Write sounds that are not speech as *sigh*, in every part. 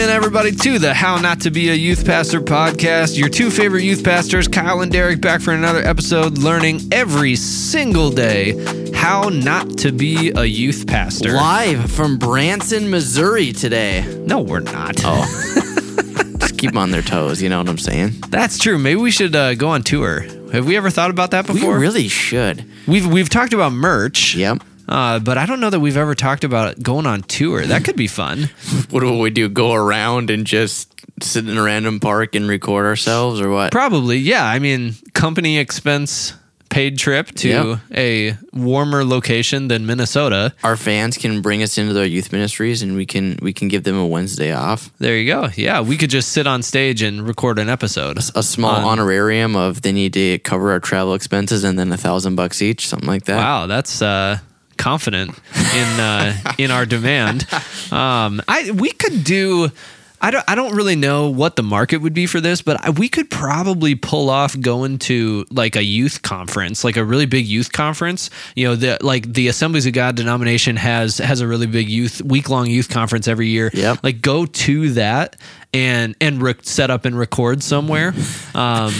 in, everybody, to the How Not to Be a Youth Pastor podcast. Your two favorite youth pastors, Kyle and Derek, back for another episode, learning every single day how not to be a youth pastor. Live from Branson, Missouri today. No, we're not. Oh. *laughs* Just keep them on their toes, you know what I'm saying? That's true. Maybe we should uh, go on tour. Have we ever thought about that before? We really should. We've we've talked about merch. Yep. Uh, but I don't know that we've ever talked about going on tour. That could be fun. *laughs* What do we do? Go around and just sit in a random park and record ourselves or what? Probably, yeah. I mean, company expense paid trip to a warmer location than Minnesota. Our fans can bring us into their youth ministries and we can we can give them a Wednesday off. There you go. Yeah, we could just sit on stage and record an episode. A small On- honorarium of they need to cover our travel expenses and then a thousand bucks each, something like that. Wow, that's uh, confident in uh, in our demand. Um, I we could do. I don't. I don't really know what the market would be for this, but I, we could probably pull off going to like a youth conference, like a really big youth conference. You know, the like the Assemblies of God denomination has has a really big youth week long youth conference every year. Yep. Like go to that and and re- set up and record somewhere. Um,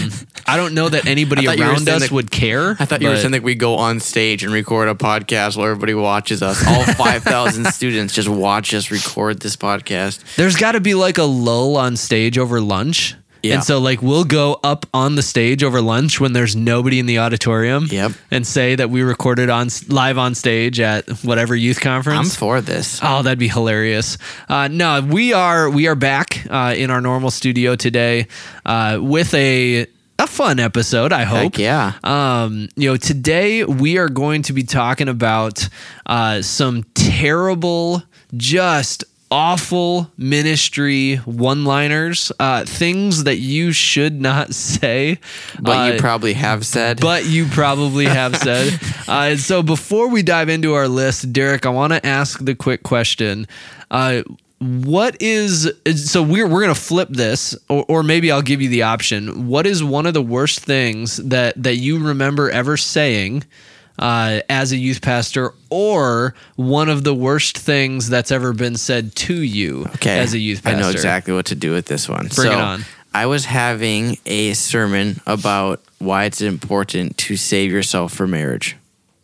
I don't know that *laughs* anybody I thought you were around us that- would care. I thought you were saying that we go on stage and record a podcast while everybody watches us. All *laughs* 5,000 students just watch us record this podcast. There's got to be like a lull on stage over lunch. Yeah. And so like we'll go up on the stage over lunch when there's nobody in the auditorium. Yep. And say that we recorded on live on stage at whatever youth conference. I'm for this. Oh, that'd be hilarious. Uh, no, we are we are back uh, in our normal studio today uh, with a a fun episode. I hope. Heck yeah. Um, you know, today we are going to be talking about uh, some terrible, just awful ministry one-liners, uh, things that you should not *laughs* say, But uh, you probably have said. but you probably have said. *laughs* Uh, so before we dive into our list, Derek, I want to ask the quick question. What is so we're we're gonna flip this, or, or maybe I'll give you the option. What is one of the worst things that that you remember ever saying uh, as a youth pastor, or one of the worst things that's ever been said to you okay. as a youth pastor? I know exactly what to do with this one. Bring it on. I was having a sermon about why it's important to save yourself for marriage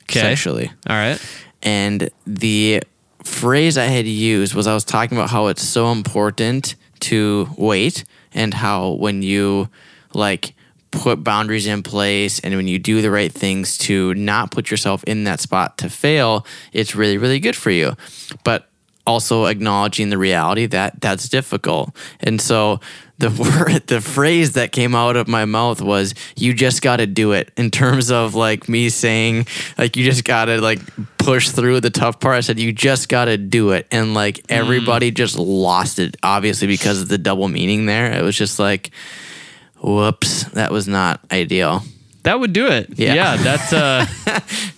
Okay. sexually. All right. And the phrase I had used was I was talking about how it's so important to wait and how when you like put boundaries in place and when you do the right things to not put yourself in that spot to fail, it's really, really good for you. But also acknowledging the reality that that's difficult. And so the *laughs* word, the phrase that came out of my mouth was, you just got to do it in terms of like me saying, like, you just got to like push through the tough part. I said, you just got to do it. And like everybody just lost it, obviously, because of the double meaning there. It was just like, whoops, that was not ideal. That would do it. Yeah. Yeah, that's uh *laughs*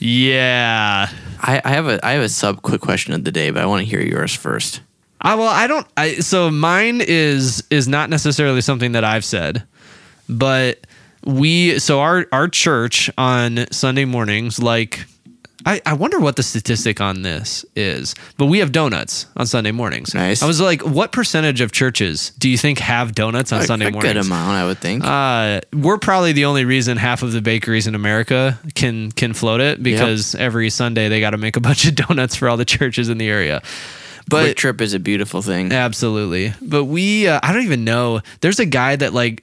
Yeah. I, I have a I have a sub quick question of the day, but I want to hear yours first. I well, I don't I so mine is is not necessarily something that I've said, but we so our our church on Sunday mornings like I, I wonder what the statistic on this is, but we have donuts on Sunday mornings. Nice. I was like, what percentage of churches do you think have donuts on A- Sunday a mornings? good amount, I would think. Uh, we're probably the only reason half of the bakeries in America can can float it because every Sunday they got to make a *laughs* bunch of donuts for all the churches in the area. But QuikTrip is a beautiful thing. absolutely, but we uh, I don't even know. There's a guy that like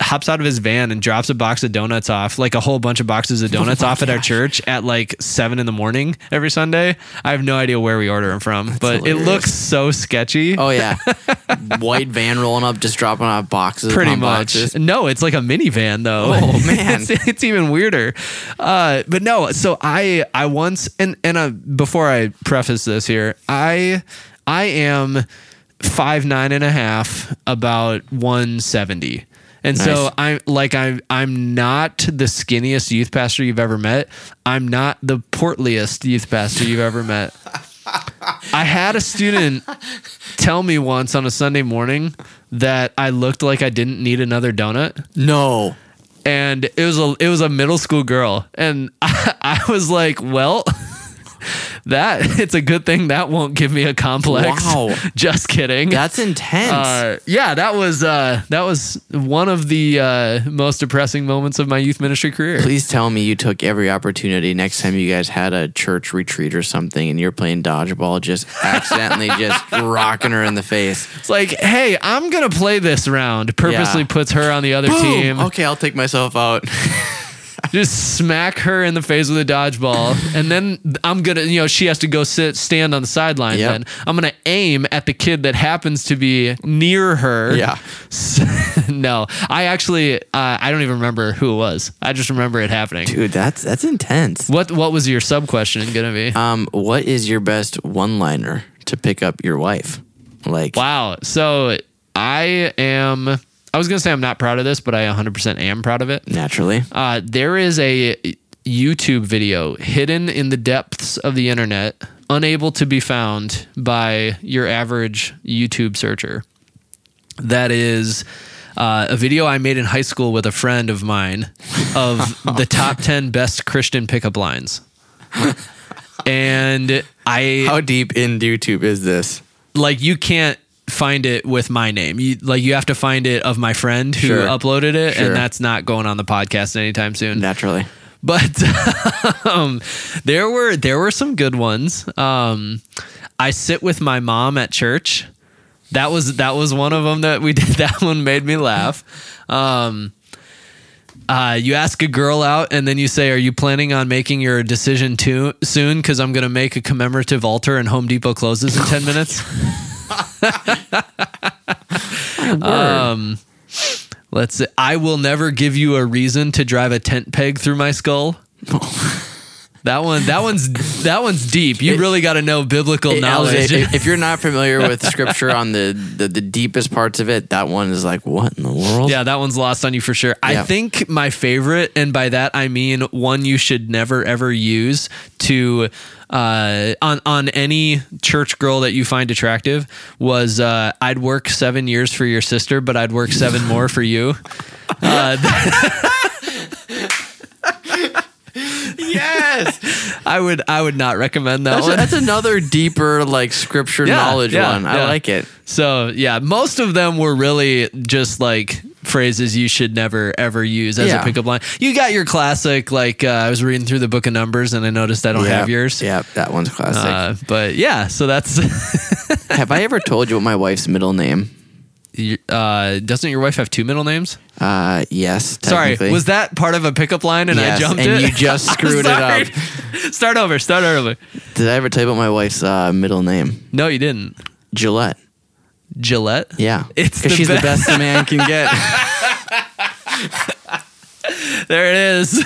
hops out of his van and drops a box of donuts off, like a whole bunch of boxes of *laughs* donuts off at our church at like seven in the morning every Sunday. I have no idea where we order them from, but it looks so sketchy. Oh yeah, *laughs* white van rolling up, just dropping off boxes. pretty much. boxes. No, it's like a minivan though. Oh, *laughs* man. it's, it's even weirder. Uh, but no, so I I once and and uh, before I preface this here, I I am five nine and a half, about one seventy. And so I'm like I'm I'm not the skinniest youth pastor you've ever met. I'm not the portliest youth pastor you've ever met. I had a student *laughs* tell me once on a Sunday morning that I looked like I didn't need another donut. No, And it was a it was a middle school girl. And *laughs* I, I was like, well, that *laughs* it's a good thing that won't give me a complex. Wow. *laughs* Just kidding. That's intense. uh, yeah, that was uh, that was one of the uh, most depressing moments of my youth ministry career. Please tell me you took every opportunity next time you guys had a church retreat or something and you're playing dodgeball, just accidentally *laughs* just rocking her in the face. It's like, hey, I'm gonna play this round. Purposely Yeah. puts her on the other Boom! team. Okay, I'll take myself out. *laughs* just smack her in the face with a dodgeball and then i'm gonna you know she has to go sit stand on the sideline Yep. then i'm gonna aim at the kid that happens to be near her Yeah. *laughs* no i actually uh, i don't even remember who it was i just remember it happening Dude, that's that's intense. what what was your sub question gonna be Um, what is your best one liner to pick up your wife? Like wow so i am i was gonna say i'm not proud of this but i 100% am proud of it naturally. Uh, there is a YouTube video hidden in the depths of the internet, unable to be found by your average YouTube searcher. That is uh, a video I made in high school with a friend of mine of *laughs* the top 10 best Christian pickup lines. And I How deep in YouTube is this? like you can't find it with my name. You like you have to find it of my friend who Sure. uploaded it, Sure. and that's not going on the podcast anytime soon. Naturally. But *laughs* um, there were there were some good ones. Um, I sit with my mom at church. That was that was one of them that we *laughs* did. That one made me laugh. Um, uh, you ask a girl out, and then you say, "Are you planning on making your decision too soon? Because I'm going to make a commemorative altar, and Home Depot closes in ten minutes." *laughs* um, let's. See. I will never give you a reason to drive a tent peg through my skull. *laughs* That one, that one's that one's deep. You really got to know biblical It- knowledge. If, if *laughs* you're not familiar with scripture on the, the the deepest parts of it, that one is like, what in the world? Yeah, that one's lost on you for sure. I think my favorite, and by that I mean one you should never ever use to uh, on on any church girl that you find attractive was uh, I'd work seven years for your sister, but I'd work seven *laughs* more for you. Uh, *laughs* Yes. *laughs* I would I would not recommend that That's, one. that's another deeper like scripture Yeah, knowledge yeah, one. I like it. So yeah, most of them were really just like phrases you should never ever use as Yeah. a pickup line. You got your classic like uh, I was reading through the book of Numbers and I noticed I don't have yours. Yeah, that one's classic. Uh, but yeah, so that's *laughs* Have I ever told you what my wife's middle name? Uh, doesn't your wife have two middle names? Uh, yes. Sorry, was that part of a pickup line and I jumped and it? you *laughs* just screwed it up. *laughs* Start over. Start over. Did I ever tell you about my wife's uh, middle name? No, you didn't. Gillette. Gillette. Yeah, *laughs* It's because she's the best a man can get. There it is.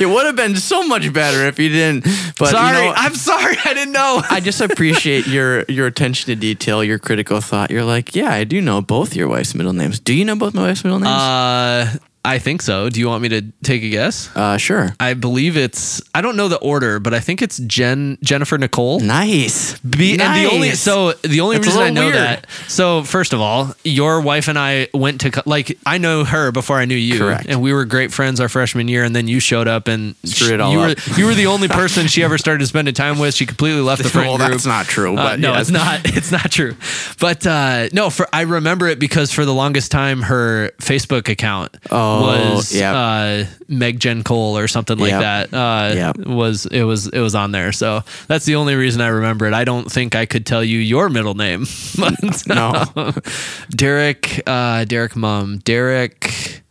It would have been so much better if you didn't. But sorry, you know, I'm sorry. I didn't know. *laughs* I just appreciate your your attention to detail, your critical thought. You're like, yeah, I do know both your wife's middle names. Do you know both my wife's middle names? Uh, I think so. Do you want me to take a guess? Uh, sure. I believe it's. I don't know the order, but I think it's Jen Jennifer Nicole. Nice. Be, And the only so the only That's reason I know weird. that. So first of all, your wife and I went to like I know her before I knew you, Correct. and we were great friends our freshman year. And then you showed up and Screwed it all you up. were you were the only person she ever started to spending time with. She completely left the *laughs* friend well, group. that's not true. Uh, But no, yes. it's not. *laughs* It's not true. But uh, no, for I remember it because for the longest time her Facebook account Oh, was yep. uh, Meg Jen Cole or something like Yep. that. Uh, Yep. Was it was it was on there. So that's the only reason I remember it. I don't think I could tell you your middle name. *laughs* But, No. *laughs* Derek. Uh, Derek Mum. Derek.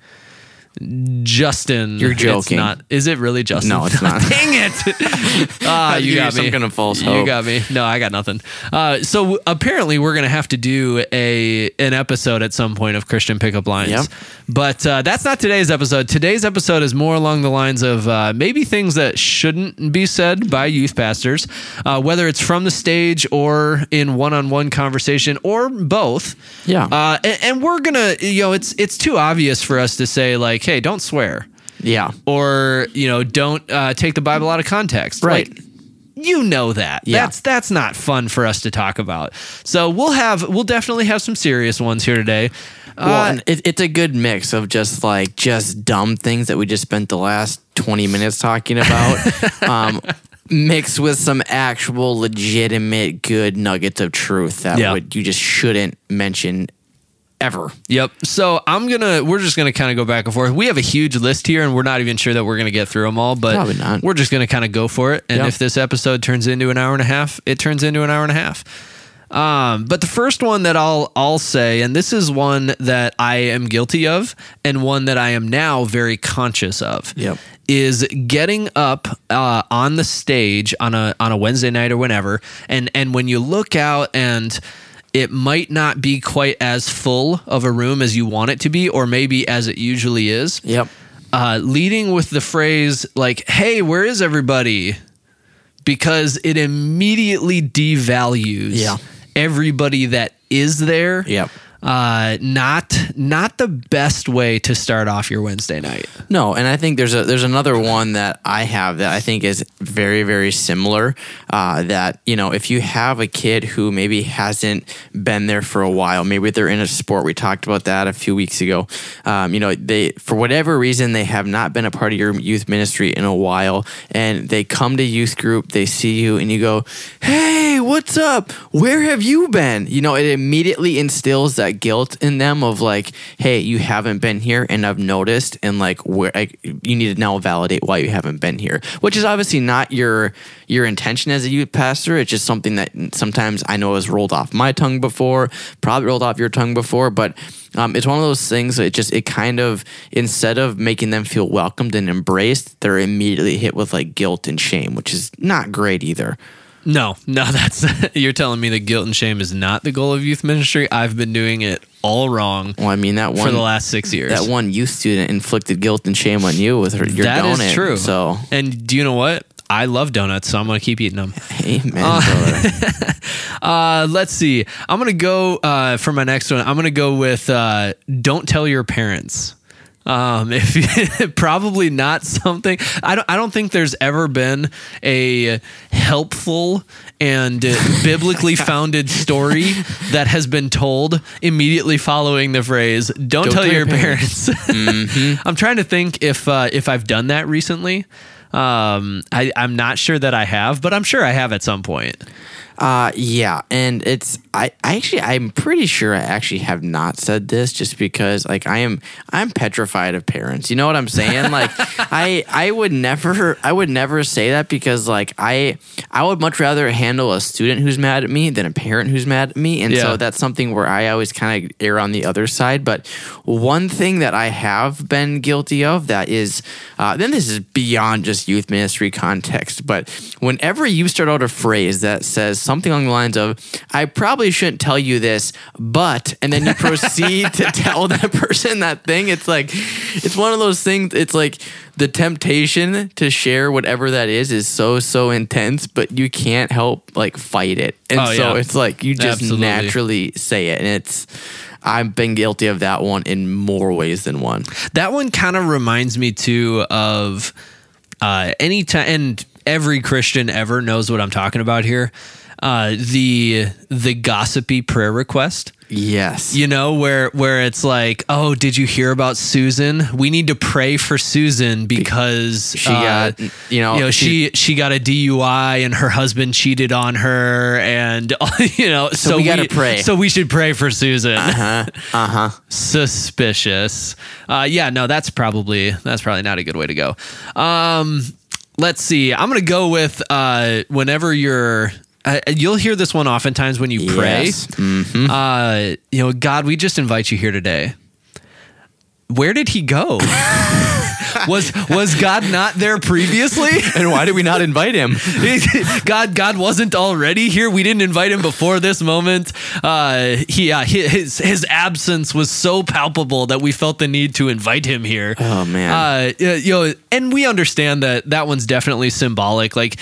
Justin. You're It's joking. not. Is it really Justin? No, it's *laughs* not. Dang it. *laughs* Ah, you got some me. kind of false You got me. No, I got nothing. Uh, so apparently, we're gonna have to do a an episode at some point of Christian pickup lines. Yep. But uh, that's not today's episode. Today's episode is more along the lines of uh, maybe things that shouldn't be said by youth pastors, uh, whether it's from the stage or in one-on-one conversation or both. Yeah. Uh, and, and we're gonna, you know, it's it's too obvious for us to say like, hey, don't swear Yeah. or you know don't uh, take the bible out of context Right. Like, you know that Yeah. that's that's not fun for us to talk about so we'll have we'll definitely have some serious ones here today Well, uh, it, it's a good mix of just like just dumb things that we just spent the last 20 minutes talking about. *laughs* um, mixed with some actual legitimate good nuggets of truth that Yeah. would you just shouldn't mention ever. Yep. So I'm gonna we're just gonna kind of go back and forth. We have a huge list here, and we're not even sure that we're gonna get through them all, but Probably not. we're just gonna kind of go for it. And Yep. if this episode turns into an hour and a half, it turns into an hour and a half. Um, but the first one that I'll I'll say, and this is one that I am guilty of, and one that I am now very conscious of, Yep. is getting up uh, on the stage on a on a Wednesday night or whenever, and and when you look out and it might not be quite as full of a room as you want it to be, or maybe as it usually is. Yep. Uh, leading with the phrase like, "Hey, where is everybody?" Because it immediately devalues Yeah. everybody that is there. Yep. Uh, not not the best way to start off your Wednesday night. No, and I think there's a there's another one that I have that I think is very very similar. Uh, that you know, if you have a kid who maybe hasn't been there for a while, maybe they're in a sport. We talked about that a few weeks ago. Um, you know, they for whatever reason they have not been a part of your youth ministry in a while, and they come to youth group, they see you, and you go, "Hey, what's up? Where have you been?" You know, it immediately instills that guilt in them of like, "Hey, you haven't been here, and I've noticed, and like, where like, you need to now validate why you haven't been here," which is obviously not your your intention as a youth pastor. It's just something that sometimes I know has rolled off my tongue before, probably rolled off your tongue before, but. Um, it's one of those things that it just it kind of instead of making them feel welcomed and embraced, they're immediately hit with like guilt and shame, which is not great either. No, no, *laughs* that's you're telling me that guilt and shame is not the goal of youth ministry. I've been doing it all wrong Well, I mean that one for the last six years. that one youth student inflicted guilt and shame on you with her your That is donut. true. So, and do you know what? I love donuts, so I'm gonna keep eating them. amen, brother. *laughs* Uh, let's see. I'm gonna go uh, for my next one. I'm gonna go with uh, "Don't tell your parents." Um, *laughs* if probably not something I don't I don't think there's ever been a helpful and biblically *laughs* founded story that has been told immediately following the phrase "Don't, tell, your, *laughs* parents." I'm trying to think if uh, if I've done that recently. Um, I, I'm not sure that I have, but I'm sure I have at some point. Uh yeah, and it's I, I actually I'm pretty sure I actually have not said this just because like I am I'm petrified of parents. You know what I'm saying? Like *laughs* I I would never I would never say that because like I I would much rather handle a student who's mad at me than a parent who's mad at me. And Yeah. so that's something where I always kind of err on the other side. But one thing that I have been guilty of that is uh, then this is beyond just youth ministry context, but whenever you start out a phrase that says something along the lines of, I probably shouldn't tell you this, but, and then you *laughs* proceed to tell that person that thing, it's like, it's one of those things, it's like the temptation to share whatever that is is so, so intense, but you can't help like fight it. And Oh, so yeah. it's like you just Absolutely. naturally say it. And it's, I've been guilty of that one in more ways than one. That one kind of reminds me too of uh, any time, and every Christian ever knows what I'm talking about here. Uh, the the gossipy prayer request. Yes. You know where where it's like, oh, did you hear about Susan? We need to pray for Susan because She uh, got, you know, you know she she got a DUI and her husband cheated on her and *laughs* you know so, we gotta pray. so we should pray for Susan Uh-huh. *laughs* Uh huh. suspicious. Uh, yeah, no, that's probably that's probably not a good way to go. Um, let's see. I'm gonna go with uh, whenever you're. Uh, you'll hear this one oftentimes when you pray. Yes. Mhm. Uh, you know, God, we just invite you here today. Where did he go? *laughs* was was God not there previously? *laughs* And why did we not invite him? *laughs* God, God wasn't already here. We didn't invite him before this moment. Uh, he, uh, his his absence was so palpable that we felt the need to invite him here. Oh, man. Uh, you know, and we understand that that one's definitely symbolic. Like.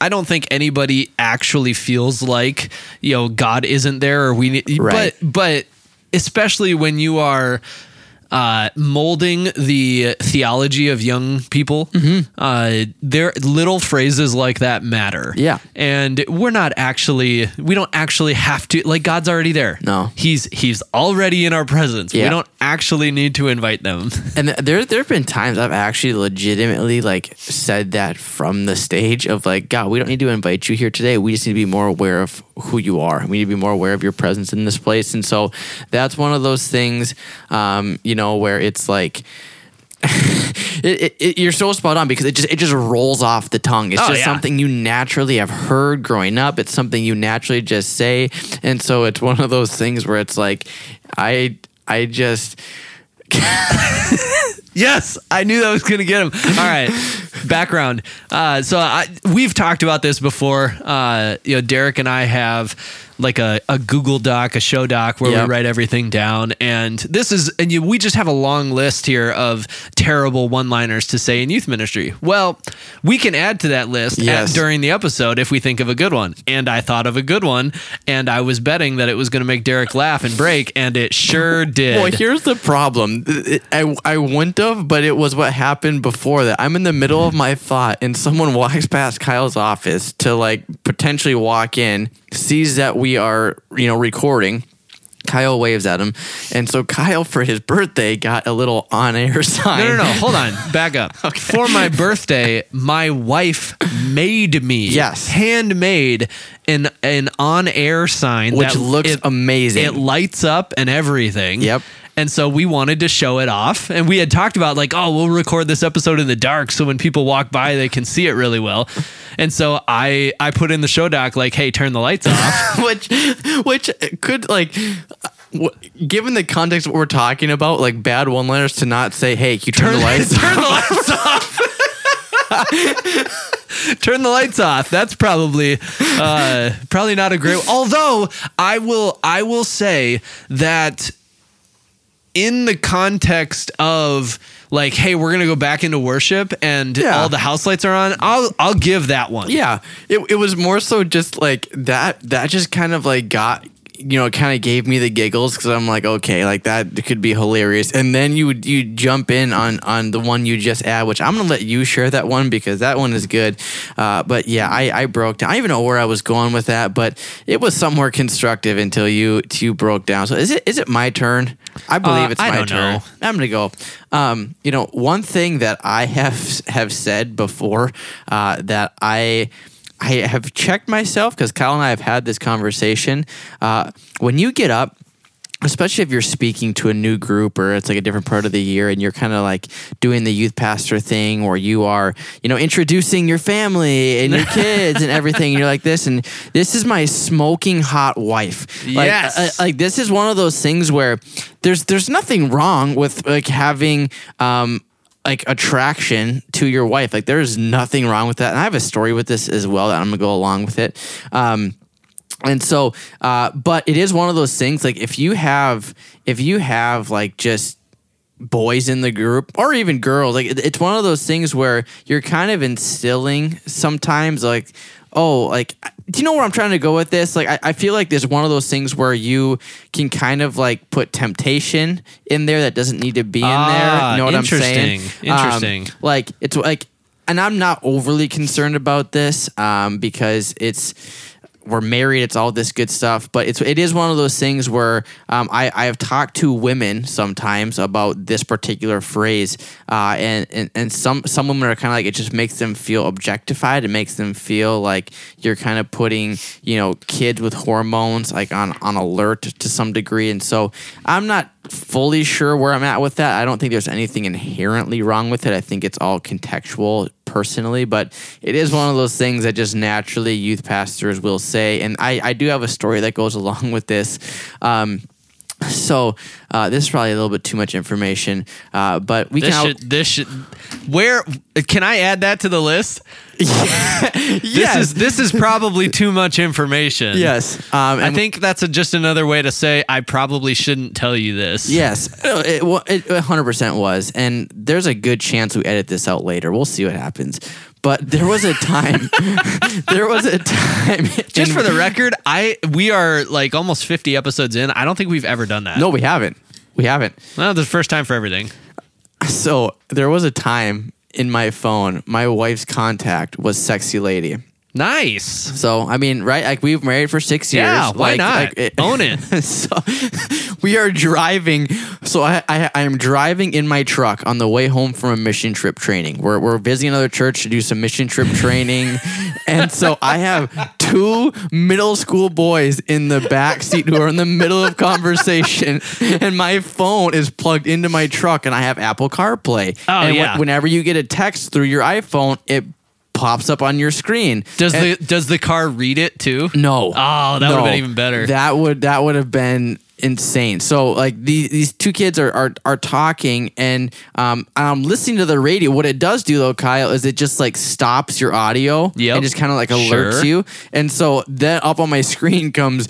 I don't think anybody actually feels like you know God isn't there, or we. Need, Right. But but especially when you are uh, molding the theology of young people, Mm-hmm. uh, there little phrases like that matter. Yeah. and we're not actually we don't actually have to like God's already there. No. he's he's already in our presence. We don't actually need to invite them. *laughs* And there, there have been times I've actually legitimately like said that from the stage of like, God, we don't need to invite you here today. We just need to be more aware of who you are. We need to be more aware of your presence in this place. And so that's one of those things, um, you know, where it's like. *laughs* it, it, it, you're so spot on because it just it just rolls off the tongue. It's Oh, just yeah. something you naturally have heard growing up. It's something you naturally just say, and so it's one of those things where it's like, I I just *laughs* Yes, I knew that was going to get him. All right, background. Uh, so I, we've talked about this before. Uh, you know, Derek and I have like a, a Google Doc, a show doc where Yep. we write everything down. And this is, and you, we just have a long list here of terrible one-liners to say in youth ministry. Well, we can add to that list at- during the episode if we think of a good one. And I thought of a good one, and I was betting that it was going to make Derek laugh and break, and it sure *laughs* did. Well, here's the problem. I, I wouldn't have, but it was what happened before that. I'm in the middle of my thought, and someone *laughs* walks past Kyle's office to like potentially walk in, sees that we are, you know, recording. Kyle waves at him. And so Kyle, for his birthday, got a little on air *laughs* sign. No, no, no. Hold on. Back up. *laughs* For my birthday, my wife made me Yes. handmade an an on air sign Which that looks it- amazing. It lights up and everything. Yep. And so we wanted to show it off, and we had talked about like, oh, we'll record this episode in the dark, so when people walk by, they can see it really well. And so I I put in the show doc like, hey, turn the lights off. *laughs* which which could like given the context of what we're talking about like bad one liners to not say hey can you turn, the lights *laughs* turn the lights off. *laughs* turn the lights off. That's probably uh, probably not a great. Although I will I will say that in the context of like, hey, we're gonna go back into worship and Yeah. all the house lights are on. I'll I'll give that one. yeah it, it was more so just like that that just kind of like got you know, it kind of gave me the giggles because I'm like, okay, like that could be hilarious. And then you would you jump in on on the one you just add, which I'm gonna let you share that one because that one is good. Uh, but yeah, I, I broke down. I don't even know where I was going with that, but it was somewhere constructive until you you broke down. So is it is it my turn? I believe Uh, it's I my don't turn. know. I'm gonna go. Um, you know, one thing that I have have said before uh, that I I have checked myself because Kyle and I have had this conversation. Uh, when you get up, especially if you're speaking to a new group or it's like a different part of the year and you're kind of like doing the youth pastor thing or you are you know introducing your family and your kids and everything and you're like this and this is my smoking hot wife like, Yes. uh, like this is one of those things where there's there's nothing wrong with like having um like attraction to your wife. Like there's nothing wrong with that. And i have a story with this as well that i'm gonna go along with it. Um and so uh but it is one of those things like if you have if you have like just boys in the group or even girls like it's one of those things where you're kind of instilling sometimes like oh like do you know where i'm trying to go with this? Like i, I feel like there's one of those things where you can kind of like put temptation in there that doesn't need to be in Ah, there you know what i'm saying? interesting, interesting. Um, like it's like and i'm not overly concerned about this um, because it's we're married it's all this good stuff but it's it is one of those things where um, I, I have talked to women sometimes about this particular phrase uh, and, and and some some women are kind of like it just makes them feel objectified it makes them feel like you're kind of putting you know kids with hormones like on on alert to some degree and so i'm not fully sure where i'm at with that. I don't think there's anything inherently wrong with it. I think it's all contextual personally, but it is one of those things that just naturally youth pastors will say. And I, I do have a story that goes *laughs* along with this. Um, so uh, this is probably a little bit too much information, uh, but we This can. should this should where can I add that to the list? *laughs* This yes, is this is probably too much information. yes. Um, I think that's a, just another way to say I probably shouldn't tell you this. Yes, it, it 100% was. And there's a good chance we edit this out later. We'll see what happens. But there was a time, *laughs* there was a time. *laughs* Just for the record, I we are like almost 50 episodes in. I don't think we've ever done that. No, we haven't. We haven't. Well, the first time for everything. So there was a time in my phone, my wife's contact was sexy lady. Nice. So I mean, right? Like we've married for six years. Yeah, why Like- not? like, it- Own it. *laughs* so *laughs* we are driving So I, I I am driving in my truck on the way home from a mission trip training. We're we're visiting another church to do some mission trip *laughs* training, and so I have two middle school boys in the back seat who are in the middle of conversation, and my phone is plugged into my truck, and I have Apple CarPlay. Oh, and yeah. whenever you get a text through your iPhone, it pops up on your screen. Does And- the does the car read it too? no. Oh, that would've been even better. That would that would have been insane. So like these these two kids are are, are talking and um I'm listening to the radio. What it does do though, Kyle, is it just like stops your audio Yep. and just kind of like alerts Sure. you. And so then up on my screen comes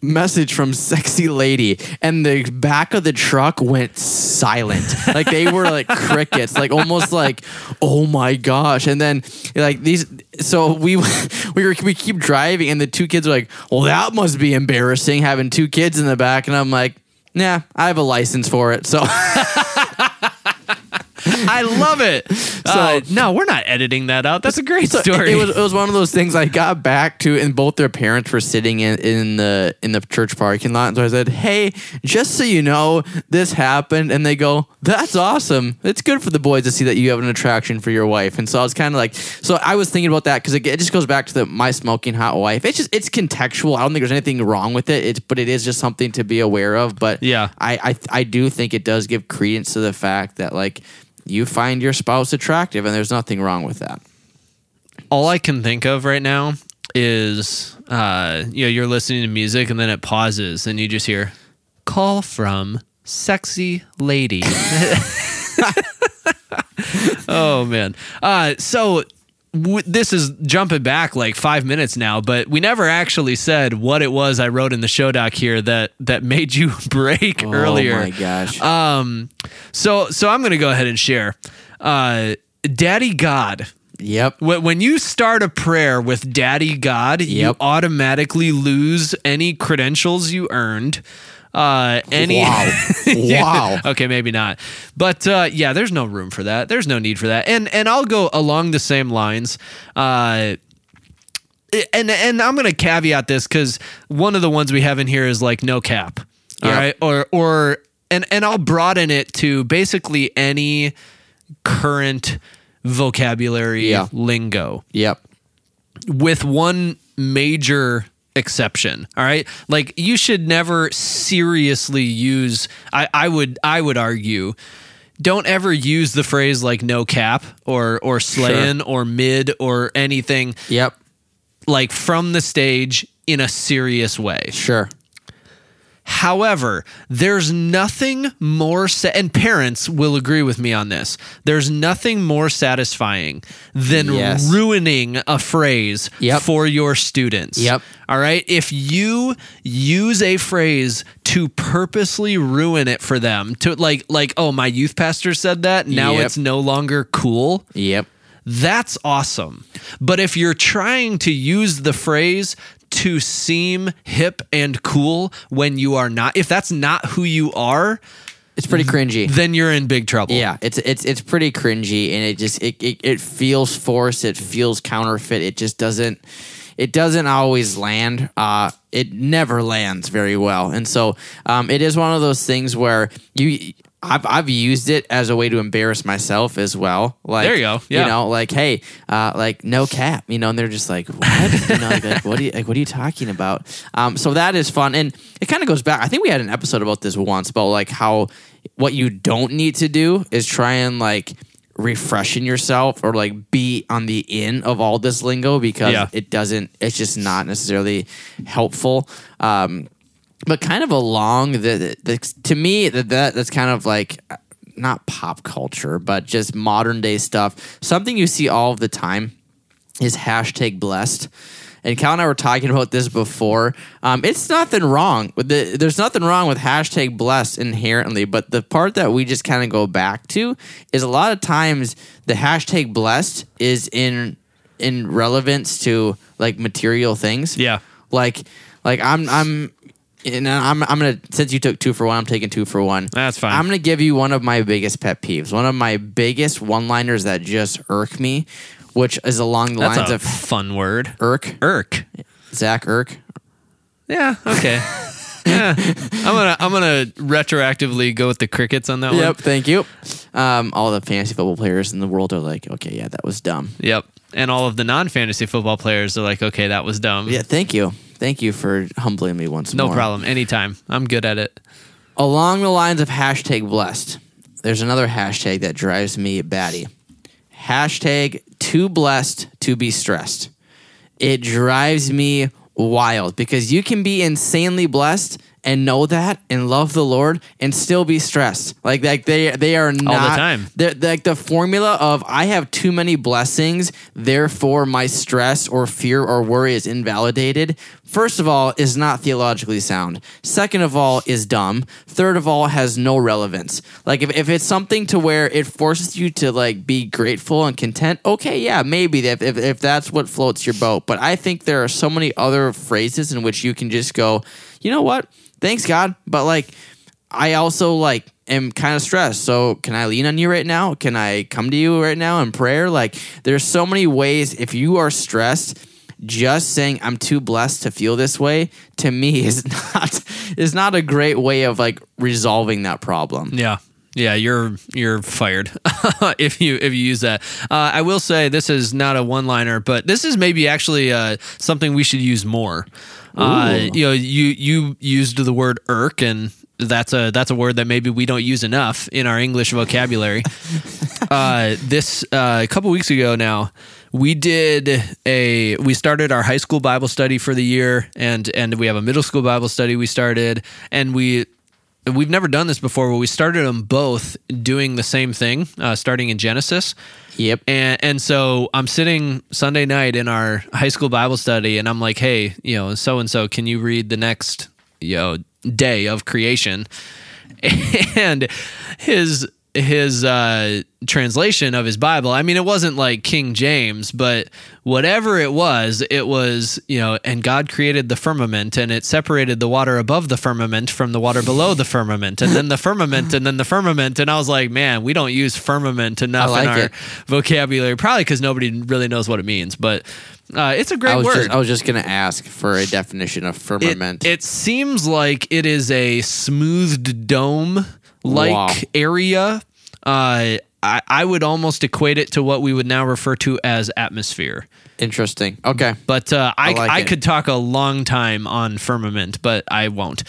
message from sexy lady and the back of the truck went silent. Like they were like crickets. Like almost like oh my gosh. And then like these so we *laughs* we were we keep driving and the two kids are like well that must be embarrassing having two kids in the back. And i'm like nah i have a license for it so *laughs* *laughs* I love it. So uh, no, we're not editing that out. That's a great So story. It was it was one of those things I got back to, and both their parents were sitting in, in the in the church parking lot. And so I said, "Hey, just so you know, this happened." And they go, "That's awesome. It's good for the boys to see that you have an attraction for your wife." And so I was kind of like, so I was thinking about that because it, it just goes back to the my smoking hot wife. It's just it's contextual. I don't think there's anything wrong with it. It's but it is just something to be aware of. But Yeah. I I, I do think it does give credence to the fact that like. You find your spouse attractive, and there's nothing wrong with that. all I can think of right now is uh, you know, you're listening to music and then it pauses and you just hear call from sexy lady. *laughs* oh man. Uh, so w- this is jumping back like five minutes now, but we never actually said what it was I wrote in the show doc here that that made you *laughs* break earlier. Oh my gosh. Um, so so I'm gonna go ahead and share. Uh, Daddy God. yep. When when you start a prayer with Daddy God, you automatically lose any credentials you earned. Uh, any Wow. *laughs* Yeah. Wow. Okay, maybe not. But uh, yeah, there's no room for that. There's no need for that. And and I'll go along the same lines. Uh, and and I'm gonna caveat this because one of the ones we have in here is like no cap. All Yep. right, or or and and I'll broaden it to basically any current vocabulary Yeah. lingo Yep. with one major exception all right like you should never seriously use i i would i would argue don't ever use the phrase like no cap or or slaying or mid or anything Yep. like from the stage in a serious way Sure. However, there's nothing more sa- and parents will agree with me on this. There's nothing more satisfying than Yes. ruining a phrase Yep. for your students. Yep. All right? If you use a phrase to purposely ruin it for them, to like like oh, my youth pastor said that, now Yep. it's no longer cool. Yep. That's awesome. But if you're trying to use the phrase to seem hip and cool when you are not, if that's not who you are, It's pretty cringy. then you're in big trouble. Yeah, it's it's it's pretty cringy, and it just it, it it feels forced. It feels counterfeit. It just doesn't. It doesn't always land. Uh, it never lands very well, and so um, it is one of those things where you. I've I've used it as a way to embarrass myself as well. Like There you go. Yeah. You know, like hey, uh, like no cap. You know, and they're just like, what? you know, like, like, what are you like? What are you talking about? Um, so that is fun, and it kind of goes back. I think we had an episode about this once about like how what you don't need to do is try and like refreshing yourself or like be on the in of all this lingo because Yeah. it doesn't it's just not necessarily helpful um but kind of along the, the to me that, that that's kind of like uh, not pop culture but just modern day stuff something you see all of the time is hashtag blessed. And Cal and I were talking about this before. Um, it's nothing wrong with the. There's nothing wrong with hashtag blessed inherently, but the part that we just kind of go back to is a lot of times the hashtag blessed is in in relevance to like material things. Yeah. Like like I'm I'm and I'm I'm gonna since you took two for one, I'm taking two for one. That's fine. I'm gonna give you one of my biggest pet peeves, one of my biggest one-liners that just irk me, which is along the That's lines a of fun word. irk, Irk. Zach Ertz. Yeah. Okay. *laughs* Yeah. I'm gonna I'm gonna retroactively go with the crickets on that one. Yep, thank you. Um, all the fantasy football players in the world are like, okay, yeah, that was dumb. Yep. And all of the non fantasy football players are like, okay, that was dumb. Yeah, thank you. Thank you for humbling me once No more. No problem. Anytime. I'm good at it. Along the lines of hashtag blessed, there's another hashtag that drives me batty. Hashtag too blessed to be stressed. It drives me wild because you can be insanely blessed and know that and love the Lord and still be stressed. Like like they they are not all the time. they're- like the formula of I have too many blessings, therefore my stress or fear or worry is invalidated. First of all, is not theologically sound. Second of all, is dumb. Third of all, has no relevance. Like if, if it's something to where it forces you to like be grateful and content, okay, yeah, maybe if, if, if that's what floats your boat. But I think there are so many other phrases in which you can just go, you know what? Thanks God, but like I also like am kind of stressed. So can I lean on you right now? Can I come to you right now in prayer? Like there's so many ways if you are stressed, just saying I'm too blessed to feel this way to me *laughs* is not is not a great way of like resolving that problem. Yeah. Yeah, you're you're fired *laughs* if you if you use that. Uh, I will say this is not a one liner, but this is maybe actually uh, something we should use more. Uh, you know, you you used the word irk, and that's a that's a word that maybe we don't use enough in our English vocabulary. *laughs* uh, this uh, a couple weeks ago now, we did a we started our high school Bible study for the year, and and we have a middle school Bible study we started, and we we've never done this before, but we started them both doing the same thing, uh, starting in Genesis. Yep. And and so I'm sitting Sunday night in our high school Bible study, and I'm like, hey, you know, so and so, can you read the next you know day of creation? *laughs* And his his uh, translation of his Bible, I mean, it wasn't like King James, but whatever it was, it was you know, and God created the firmament, and it separated the water above the firmament from the water below the firmament, and then the firmament, and then the firmament, and I was like, man, we don't use firmament enough I in our it. vocabulary, probably because nobody really knows what it means, but uh, it's a great I was word. just I was just gonna ask for a definition of it, firmament. it seems like it is a smoothed dome like Wow. area. Uh, I, I would almost equate it to what we would now refer to as atmosphere. Interesting. Okay. But uh, I, I, like it. could talk a long time on firmament, but I won't.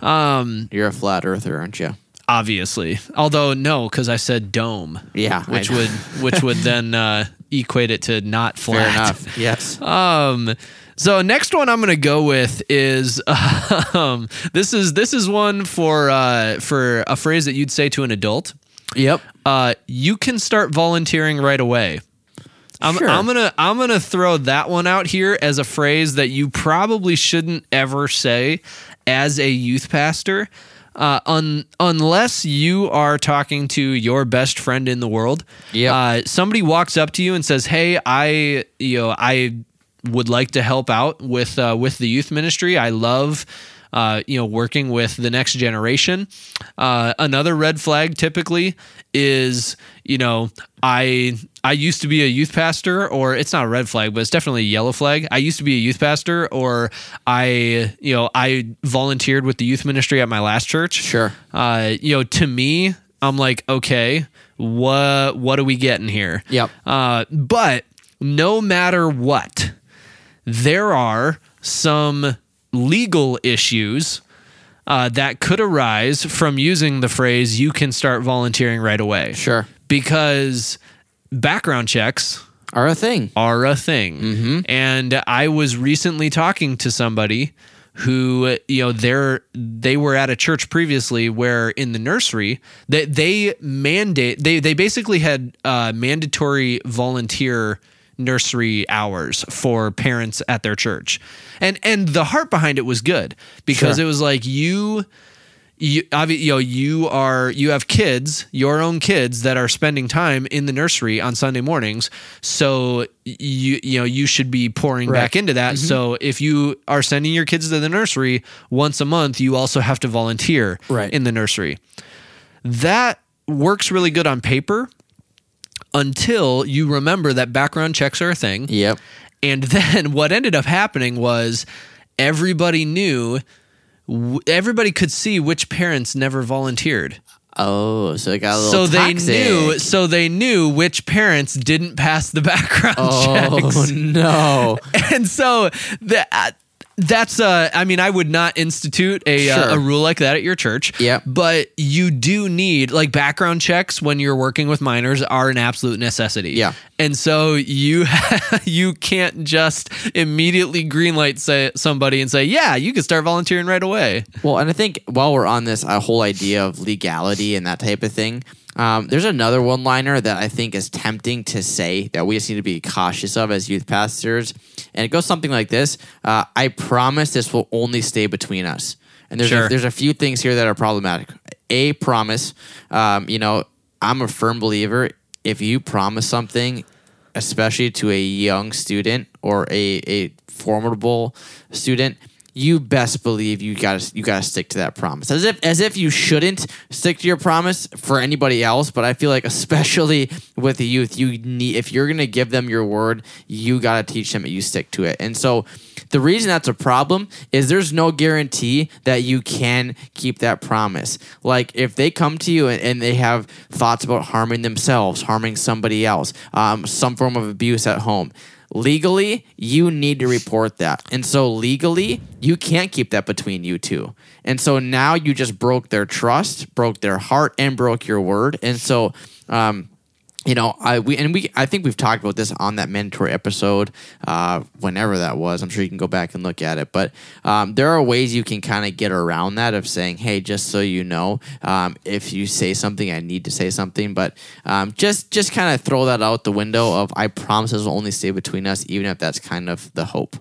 Um, You're a flat earther, aren't you? obviously, although no, because I said dome, Yeah. Which would which would *laughs* then uh, equate it to not flat. fair enough. *laughs* Yes. Um, so next one I'm gonna go with is *laughs* um, this is this is one for uh, for a phrase that you'd say to an adult. Yep. Uh, you can start volunteering right away. I'm, Sure. I'm gonna I'm gonna throw that one out here as a phrase that you probably shouldn't ever say as a youth pastor, uh, un, unless you are talking to your best friend in the world. Uh, somebody walks up to you and says, "Hey, I you know I would like to help out with uh, with the youth ministry. I love." Uh, you know, working with the next generation. Uh, another red flag typically is, you know, I I used to be a youth pastor, or it's not a red flag, but it's definitely a yellow flag. I used to be a youth pastor, or I, you know, I volunteered with the youth ministry at my last church. Sure. Uh, you know, to me, I'm like, okay, what what are we getting here? Yep. Uh, but no matter what, there are some legal issues uh, that could arise from using the phrase "you can start volunteering right away." Sure. because background checks Are a thing. are a thing. And I was recently talking to somebody who you know they're they were at a church previously where in the nursery they they mandate they they basically had uh, mandatory volunteer nursery hours for parents at their church and and the heart behind it was good because Sure. it was like you you, you know you are you have kids your own kids that are spending time in the nursery on Sunday mornings so you you know you should be pouring Right. back into that mm-hmm. so if you are sending your kids to the nursery once a month you also have to volunteer Right. in the nursery that works really good on paper until you remember that background checks are a thing Yep. and *laughs* then what ended up happening was everybody knew w- everybody could see which parents never volunteered. Oh, so it got a So little they knew so they knew which parents didn't pass the *laughs* background Oh checks. no! *laughs* And so that uh, that's uh I mean I would not institute a uh, a rule like that at your church. yeah But you do need like background checks when you're working with minors are an absolute necessity. Yeah. And so you *laughs* you can't just immediately greenlight say somebody and say, "Yeah, you can start volunteering right away." Well, and I think while we're on this uh, whole idea of legality and that type of thing, um, there's another one liner that I think is tempting to say that we just need to be cautious of as youth pastors. And it goes something like this uh, I promise this will only stay between us. And there's, Sure. a, there's a few things here that are problematic. A promise, um, you know, I'm a firm believer if you promise something, especially to a young student or a, a formidable student, you best believe you gotta you gotta stick to that promise. As if as if you shouldn't stick to your promise for anybody else, but I feel like especially with the youth, you need if you're gonna give them your word, you gotta teach them that you stick to it. And so the reason that's a problem is there's no guarantee that you can keep that promise. Like if they come to you and, and they have thoughts about harming themselves, harming somebody else, um, some form of abuse at home, legally you need to report that. And so legally you can't keep that between you two. And so now you just broke their trust, broke their heart, and broke your word. And so um, you know, I we and we I think we've talked about this on that mentor episode, uh, whenever that was. I'm sure you can go back and look at it. But um, there are ways you can kind of get around that of saying, hey, just so you know, um, if you say something, I need to say something. But um, just just kind of throw that out the window of I promise this will only stay between us, even if that's kind of the hope.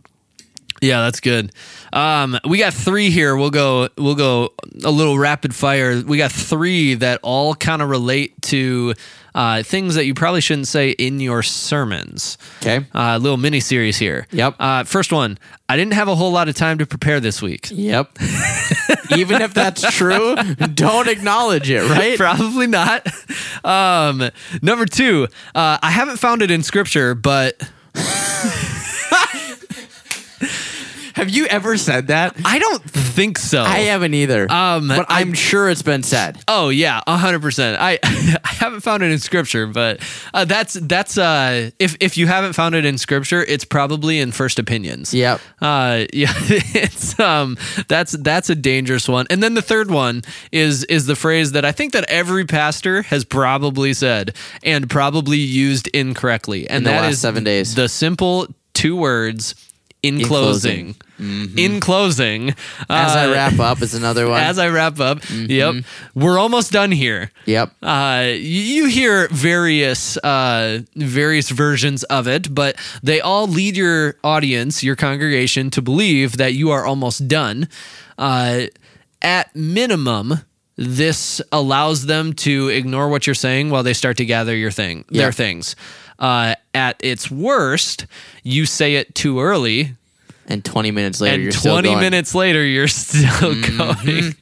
Yeah, that's good. Um, we got three here. We'll go. We'll go a little rapid fire. We got three that all kind of relate to uh, things that you probably shouldn't say in your sermons. Okay. Uh, little mini series here. Yep. Uh, first one. I didn't have a whole lot of time to prepare this week. Yep. *laughs* even if that's true, don't acknowledge it, right? *laughs* Probably not. Um, number two. Uh, I haven't found it in scripture, but *laughs* Have you ever said that? I don't think so. I haven't either. Um, but I- I'm sure it's been said. Oh yeah, hundred percent. I *laughs* I haven't found it in scripture, but uh, that's that's uh if if you haven't found it in scripture, it's probably in first opinions. Yep. Uh *laughs* yeah, it's um that's that's a dangerous one. And then the third one is is the phrase that I think that every pastor has probably said and probably used incorrectly, and the that last is seven days. The simple two words. In, closing, closing. in closing, As I uh, wrap up, is another *laughs* one. as I wrap up, Mm-hmm. yep, we're almost done here. yep. Uh, you, you hear various uh, various versions of it, but they all lead your audience, your congregation, to believe that you are almost done. Uh, at minimum, this allows them to ignore what you're saying while they start to gather your thing, Yeah. their things. Uh, at its worst, you say it too early, And 20 minutes later, and you're still 20 going. minutes later, you're *laughs* still Mm-hmm. going.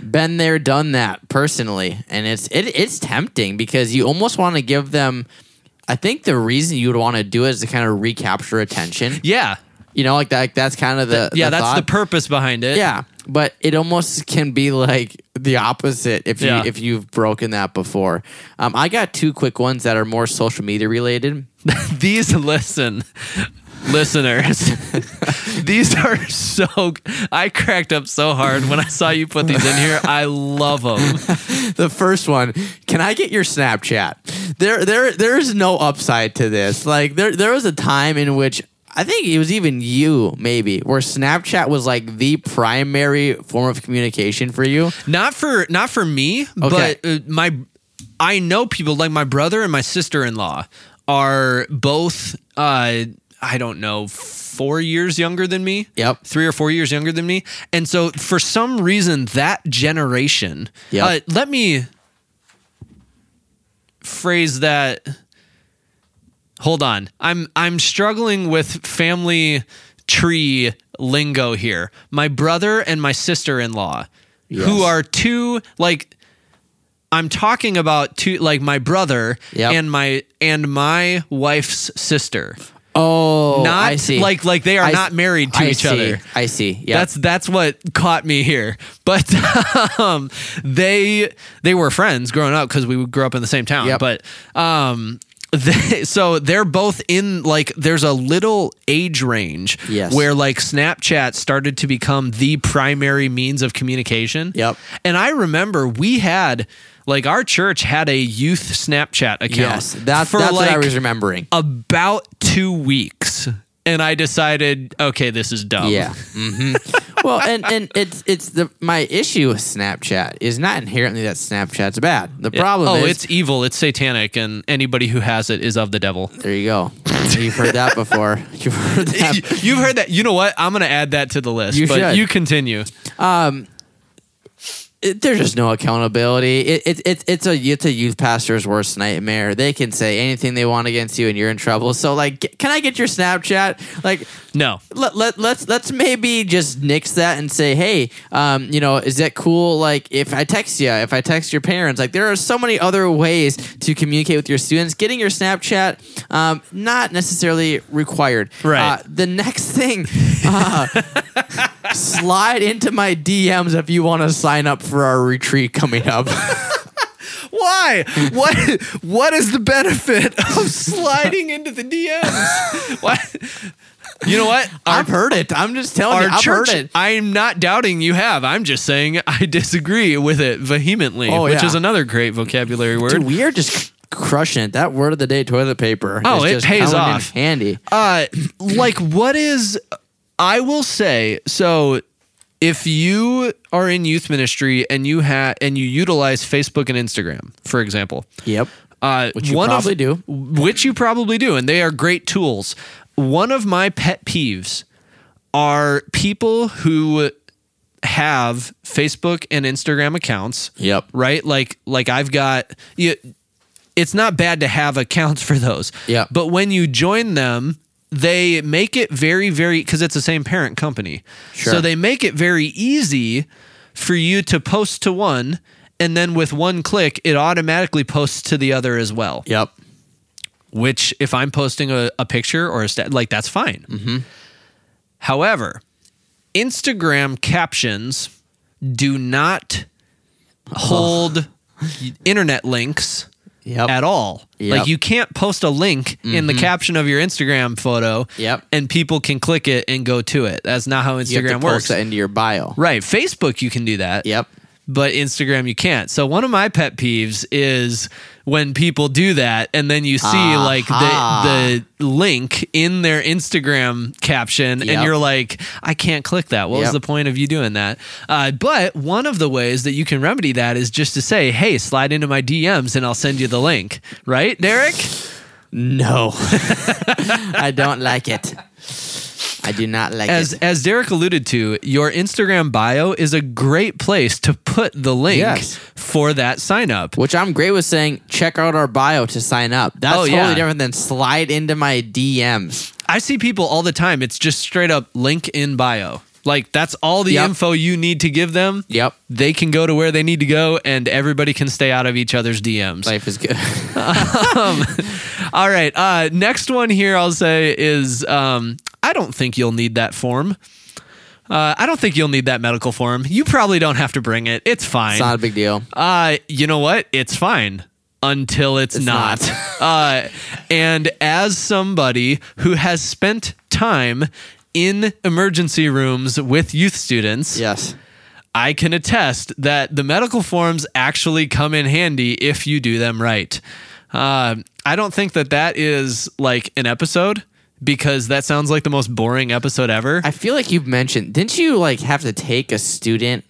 Been there, done that personally, and it's it, it's tempting because you almost want to give them. I think the reason you would want to do it is to kind of recapture attention. Yeah, You know, like that. That's kind of the yeah, the that's thought. the purpose behind it. Yeah, but it almost can be like the opposite if you Yeah. if you've broken that before. Um, I got two quick ones that are more social media related. *laughs* these listen listeners *laughs* these are so i cracked up so hard when i saw you put these in here i love them *laughs* the first one can i get your snapchat there there there's no upside to this like there there was a time in which I think it was even you, maybe, where Snapchat was like the primary form of communication for you. not for not for me Okay. but uh, my i know people like my brother and my sister-in-law are both uh i don't know four years younger than me Yep. three or four years younger than me and so for some reason that generation Yeah, uh, let me phrase that hold on i'm i'm struggling with family tree lingo here my brother and my sister-in-law who are two like i'm talking about two like my brother Yep. and my and my wife's sister Oh, not I see. like like they are I not married to I each see. other. I see. Yeah. That's that's what caught me here. But *laughs* um, they they were friends growing up because we grew up in the same town. Yep. But um, they, *laughs* so they're both in like there's a little age range Yes. where like Snapchat started to become the primary means of communication. Yep. And I remember we had like our church had a youth Snapchat account. yes. That's for that's like what I was remembering. about two weeks. And I decided, okay, this is dumb. Yeah. *laughs* hmm well, and and it's it's the my issue with Snapchat is not inherently that Snapchat's bad. The problem is oh, is it's evil. It's satanic, and anybody who has it is of the devil. there you go. You've heard that before. *laughs* You've heard that. You've heard that. You know what? I'm going to add that to the list. You but should. you continue. Um, it, there's just no accountability. It, it, it, it's a it's a youth pastor's worst nightmare. They can say anything they want against you, and you're in trouble. So, like, can I get your Snapchat? Like, No. let, let, let's let's maybe just nix that and say, hey, um, you know, is that cool? Like, if I text you, if I text your parents, like, there are so many other ways to communicate with your students. Getting your Snapchat, um, not necessarily required. Right. Uh, the next thing, uh, *laughs* slide into my DMs if you want to sign up for our retreat coming up. *laughs* Why? What? What is the benefit of sliding into the DMs? What? You know what? Our, I've heard it. I'm just telling you. I've church. heard it. I'm not doubting you have. I'm just saying I disagree with it vehemently, Oh, which yeah. is another great vocabulary word. Dude, we are just crushing it. That word of the day, toilet paper. Oh, is it just pays off. handy. Uh, like what is? I will say so. If you are in youth ministry and you have and you utilize Facebook and Instagram, for example, Yep. uh, Which you probably of, do. which you probably do, and they are great tools. One of my pet peeves are people who have Facebook and Instagram accounts Yep. right? Like like I've got you, it's not bad to have accounts for those. Yeah. But when you join them, they make it very very cuz it's the same parent company. Sure. So they make it very easy for you to post to one and then with one click it automatically posts to the other as well. Yep. Which if I'm posting a, a picture or a stat like that's fine. Mm-hmm. However, Instagram captions do not hold internet links Yep. at all. Yep. Like you can't post a link in the mm-hmm. caption of your Instagram photo Yep. and people can click it and go to it. That's not how Instagram to post works. that into your bio. Right. Facebook you can do that Yep. but Instagram you can't. So one of my pet peeves is when people do that and then you see like the the link in their Instagram caption and you're like, I can't click that. What was the point of you doing that? Uh, but one of the ways that you can remedy that is just to say, hey, slide into my DMs and I'll send you the link. Right, Derek? No. *laughs* I don't like it. I do not like As it. as Derek alluded to, your Instagram bio is a great place to put the link Yes. For that sign up. Which I'm great with saying, check out our bio to sign up. That's Oh, totally yeah. different than slide into my DMs. I see people all the time. It's just straight up link in bio. Like that's all the Yep. info you need to give them. Yep. They can go to where they need to go, and everybody can stay out of each other's DMs. Life is good. *laughs* *laughs* all right. Uh, next one here, I'll say is um, I don't think you'll need that form. Uh, I don't think you'll need that medical form. You probably don't have to bring it. It's fine. it's not a big deal. Uh, you know what? It's fine until it's, It's not. not. *laughs* uh, and as somebody who has spent time in emergency rooms with youth students, Yes. I can attest that the medical forms actually come in handy if you do them right. Uh, I don't think that that is like an episode because that sounds like the most boring episode ever. I feel like you've mentioned, didn't you like have to take a student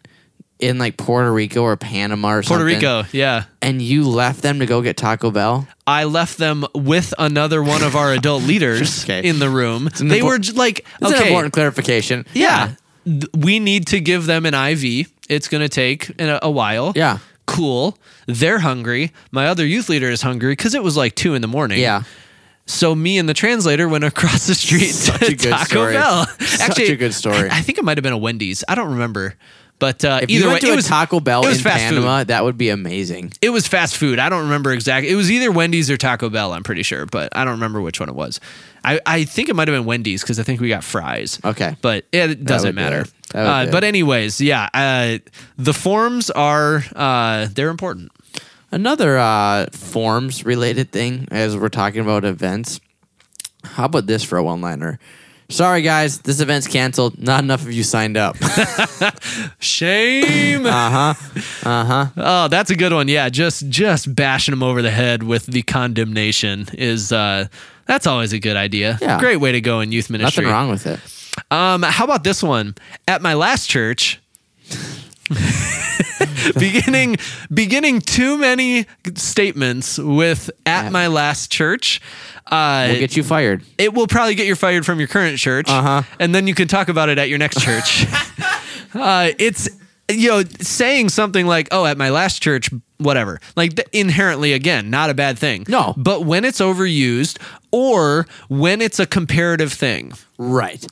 in like Puerto Rico or Panama or something? Puerto something? Rico, yeah. And you left them to go get Taco Bell? I left them with another one of our adult *laughs* leaders Okay. in the room. an They impor- were j- like, That's an okay, important clarification. yeah, th- we need to give them an IV. It's going to take a, a while. Yeah. Cool. They're hungry. My other youth leader is hungry because it was like two in the morning. Yeah. So me and the translator went across the street Such to a good Taco story. Bell. Such a good story. I, think it might have been a Wendy's. I don't remember. But uh, If either you way, to it was Taco Bell it was in fast food. That would be amazing. It was fast food. I don't remember exactly. It was either Wendy's or Taco Bell. I'm pretty sure, but I don't remember which one it was. I, I think it might have been Wendy's because I think we got fries. Okay. but it doesn't do matter. it. Uh, do but anyways, yeah, uh, the forms are uh, they're important. Another uh, forms related thing as we're talking about events. How about this for a one liner? Sorry guys, this event's canceled. Not enough of you signed up. *laughs* Shame. uh huh. Uh huh. Oh, that's a good one. Yeah, just just bashing them over the head with the condemnation is uh that's always a good idea. Yeah. Great way to go in youth ministry. Nothing wrong with it. Um, how about this one? At my last church, *laughs* beginning beginning too many statements with at my last church. Uh, We'll get you fired. it will probably get you fired from your current church, Uh-huh. and then you can talk about it at your next church. *laughs* uh, it's you know saying something like, "Oh, at my last church, whatever." Like th- inherently, again, not a bad thing. No. but when it's overused or when it's a comparative thing, Right.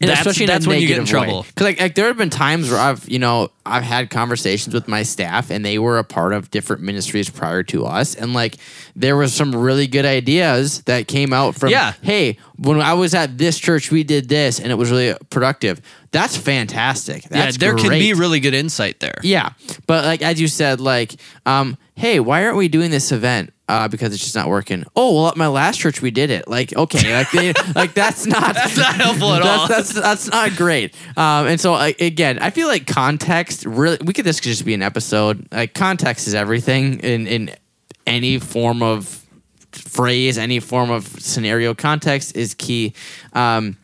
And That's- especially that's when you get in trouble. Cause like, like there have been times where I've, you know, I've had conversations with my staff and they were a part of different ministries prior to us. And like there was some really good ideas that came out from Yeah. hey, when I was at this church we did this and it was really productive. That's fantastic. That's yeah, there can be really good insight there. Yeah, but like as you said, like, um, hey, why aren't we doing this event? Uh, because it's just not working. Oh well, at my last church we did it. Like, okay, like, they- *laughs* like that's not That's not helpful at that's, all. That's that's not great. Um, and so like, again, I feel like context really. We could this could just be an episode. Like context is everything in in any form of phrase, any form of scenario. Context is key. Um,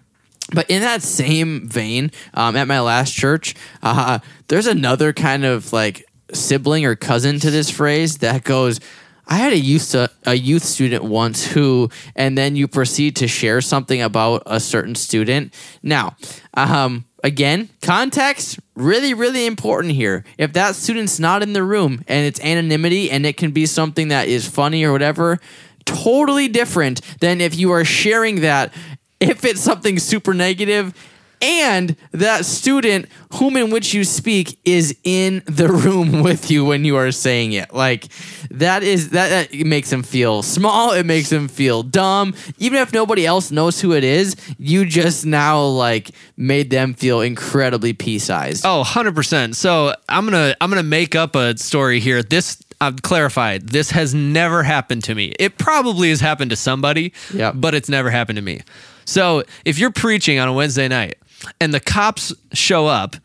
but in that same vein, um, at my last church, uh, there's another kind of like sibling or cousin to this phrase that goes. I had a youth a youth student once who, and then you proceed to share something about a certain student. Now, um, again, context really really important here. If that student's not in the room and it's anonymity and it can be something that is funny or whatever, totally different than if you are sharing that if it's something super negative and that student whom in which you speak is in the room *laughs* with you when you are saying it like that is that, that makes them feel small it makes them feel dumb even if nobody else knows who it is you just now like made them feel incredibly pea-sized Oh, 100%. So I'm going to I'm to make up a story here. This I've clarified. This has never happened to me. It probably has happened to somebody, Yep. but it's never happened to me. So, if you're preaching on a Wednesday night and the cops show up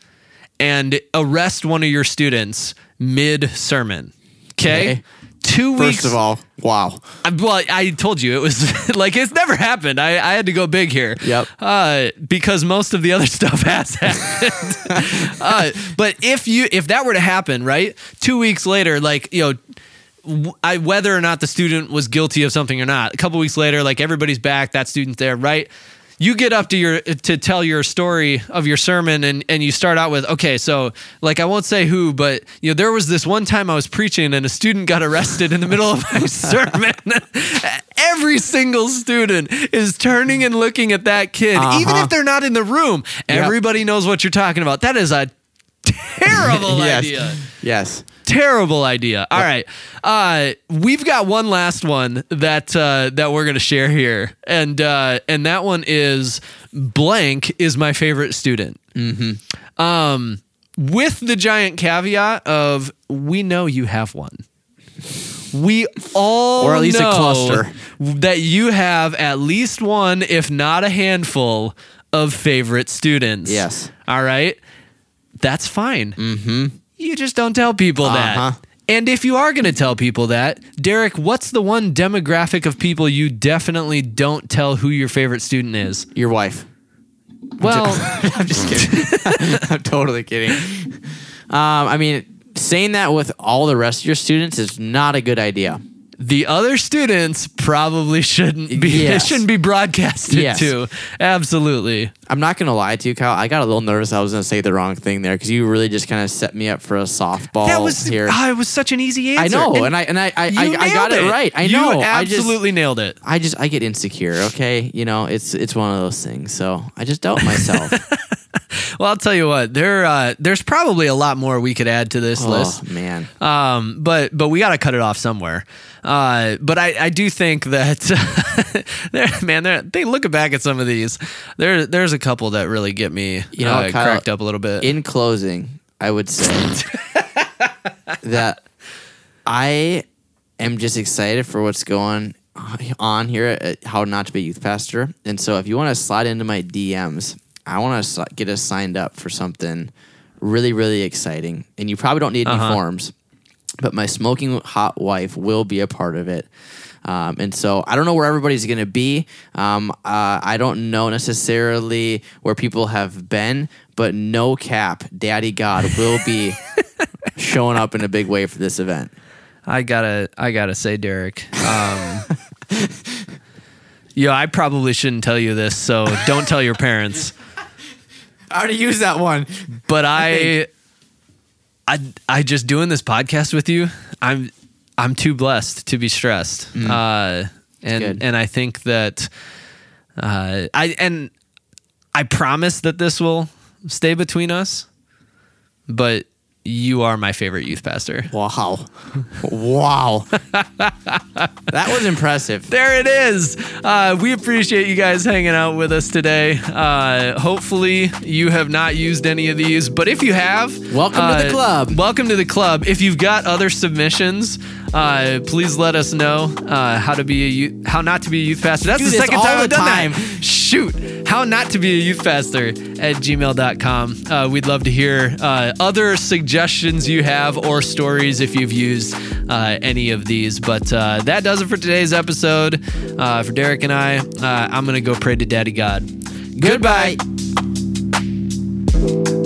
and arrest one of your students mid sermon, okay? Okay. Two weeks first of all wow I, well, I told you it was *laughs* like it's never happened. I, I had to go big here. Yep. Uh, because most of the other *laughs* stuff has happened. *laughs* uh, but if you if that were to happen, right? Two weeks later, like you know. I, whether or not the student was guilty of something or not, a couple weeks later, like everybody's back, that student's there, right? You get up to your to tell your story of your sermon, and and you start out with, okay, so like I won't say who, but you know there was this one time I was preaching and a student got arrested in the middle of my *laughs* sermon. *laughs* Every single student is turning and looking at that kid, even Uh-huh. if they're not in the room. Everybody knows what you're talking about. That is a *laughs* terrible yes idea yes terrible idea. All right, uh, we've got one last one that uh, that we're gonna share here, and uh, and that one is blank is my favorite student. Mm-hmm. Um, with the giant caveat of we know you have one. We all Or at least a cluster. that you have at least one, if not a handful, of favorite students. Yes. All right. That's fine. Mm-hmm. You just don't tell people Uh-huh. that. And if you are going to tell people that, Derek, what's the one demographic of people you definitely don't tell who your favorite student is? your wife Well, *laughs* I'm just kidding. *laughs* I'm totally kidding. Um, I mean, saying that with all the rest of your students is not a good idea. The other students probably shouldn't be *laughs* Yes. shouldn't be broadcasted Yes. to. Absolutely. I'm not gonna lie to you, Kyle. I got a little nervous. I was gonna say the wrong thing there because you really just kind of set me up for a softball That was here. ah, it was such an easy answer. I know, and, I and I I, you I, I got nailed it right. I know. You I just- absolutely nailed it. I just I get insecure. Okay, you know, it's it's one of those things. So I just doubt myself. *laughs* Well, I'll tell you what. There, uh, there's probably a lot more we could add to this Oh list. man. Um, but but we got to cut it off somewhere. Uh, but I, I do think that *laughs* there, man, there, they look back at some of these. There there's a couple that really get me You know, uh, Kyle, cracked up a little bit. In closing, I would say *laughs* that I am just excited for what's going on here at How Not to Be a Youth Pastor. And so if you want to slide into my DMs, I want to get us signed up for something really, really exciting. And you probably don't need any Uh-huh. forms, but my smoking hot wife will be a part of it. Um, and so I don't know where everybody's going to be. Um, uh, I don't know necessarily where people have been, but no cap, Daddy God will be *laughs* showing up in a big way for this event. I gotta I gotta say, Derek. Um, *laughs* yeah, I probably shouldn't tell you this, so don't tell your parents. I already used that one. But I, I, I, just doing this podcast with you. I'm, I'm too blessed to be stressed. Uh, and good. and I think that, uh, I and I promise that this will stay between us. But you are my favorite youth pastor. Wow. Wow. that was impressive. There it is. Uh, we appreciate you guys hanging out with us today. Uh, hopefully, you have not used any of these, but if you have, Welcome to the uh, club. Welcome to the club. If you've got other submissions, uh, please let us know uh, how to be a youth, how not to be a youth pastor. That's the second time the I've done time. that. Shoot, how not to be a youth pastor at gmail.com. Uh, we'd love to hear uh, other suggestions you have or stories if you've used uh, any of these. But uh, that does it for today's episode. Uh, for Derek and I, uh, I'm going to go pray to Daddy God. Goodbye. Goodbye.